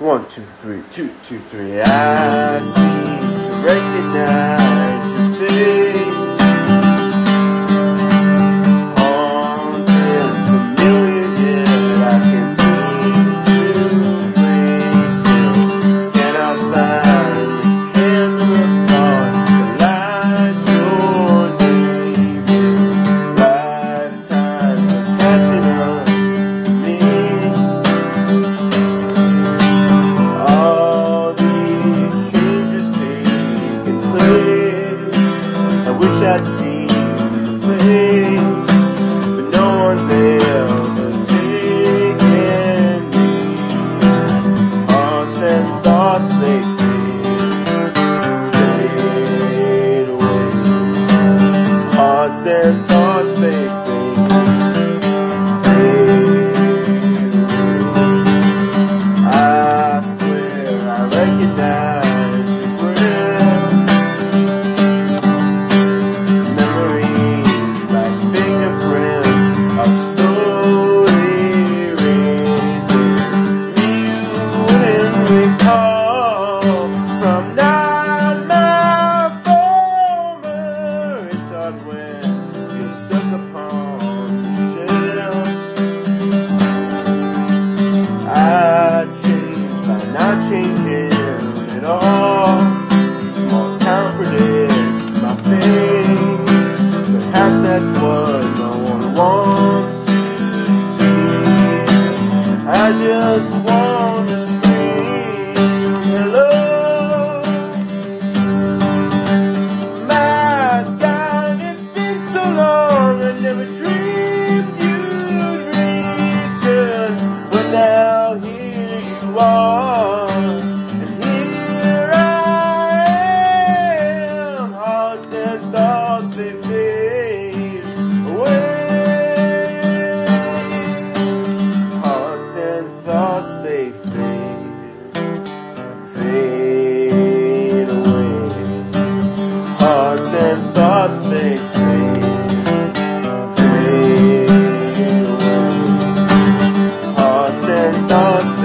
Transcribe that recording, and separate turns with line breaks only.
One, two, three, two, two, three. I seem to recognize. wish I'd seen the place, but no one's ever taken me. Hearts and thoughts they fade, fade away. Hearts and perhaps that's what no one wants to see. I just wanna thoughts they fade, fade away. Hearts and thoughts